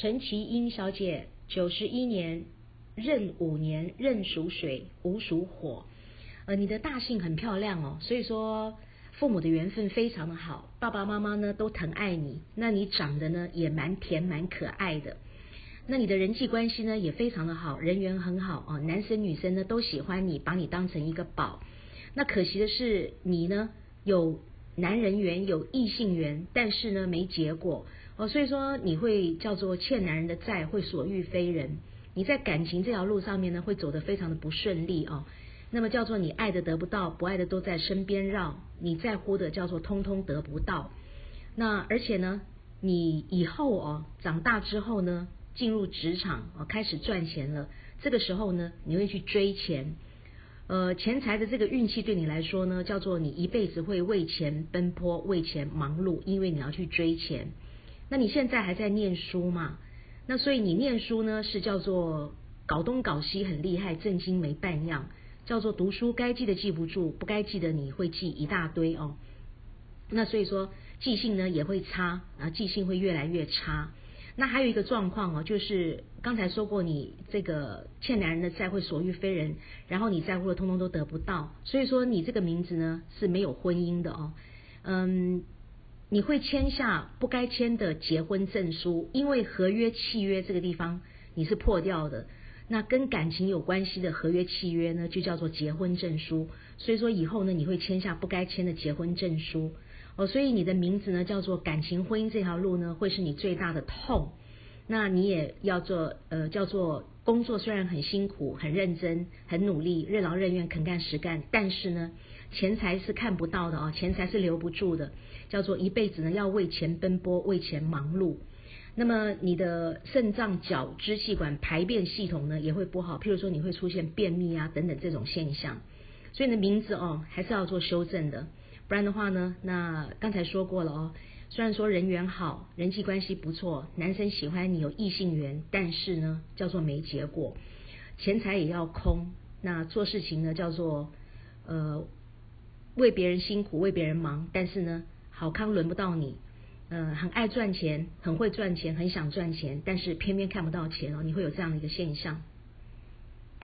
陈其英小姐，九十一年壬午年，壬属水，午属火。呃，你的大姓很漂亮哦，所以说父母的缘分非常的好，爸爸妈妈呢都疼爱你，那你长得呢也蛮甜蛮可爱的。那你的人际关系呢也非常的好，人缘很好哦，男生女生呢都喜欢你，把你当成一个宝。那可惜的是，你呢有男人缘，有异性缘，但是呢没结果哦，所以说你会叫做欠男人的债，会所欲非人。你在感情这条路上面呢，会走得非常的不顺利哦。那么叫做你爱的得不到，不爱的都在身边绕，你在乎的叫做通通得不到。那而且呢，你以后哦长大之后呢？进入职场哦，开始赚钱了。这个时候呢，你会去追钱。呃，钱财的这个运气对你来说呢，叫做你一辈子会为钱奔波、为钱忙碌，因为你要去追钱。那你现在还在念书嘛？那所以你念书呢，是叫做搞东搞西很厉害，正经没半样。叫做读书该记的记不住，不该记的你会记一大堆哦。那所以说记性呢也会差啊，记性会越来越差。那还有一个状况哦，就是刚才说过，你这个欠男人的债会所欲非人，然后你在乎的通通都得不到，所以说你这个名字呢是没有婚姻的哦，嗯，你会签下不该签的结婚证书，因为合约契约这个地方你是破掉的，那跟感情有关系的合约契约呢就叫做结婚证书，所以说以后呢你会签下不该签的结婚证书。哦，所以你的名字呢叫做感情婚姻这条路呢，会是你最大的痛。那你也要做呃叫做工作，虽然很辛苦、很认真、很努力、任劳任怨、肯干实干，但是呢，钱财是看不到的哦，钱财是留不住的，叫做一辈子呢要为钱奔波、为钱忙碌。那么你的肾脏、脚、支气管、排便系统呢也会不好，譬如说你会出现便秘啊等等这种现象。所以你的名字哦还是要做修正的。不然的话呢，那刚才说过了哦。虽然说人缘好，人际关系不错，男生喜欢你有异性缘，但是呢，叫做没结果，钱财也要空。那做事情呢，叫做呃为别人辛苦，为别人忙，但是呢，好康轮不到你。嗯，很爱赚钱，很会赚钱，很想赚钱，但是偏偏看不到钱哦。你会有这样的一个现象。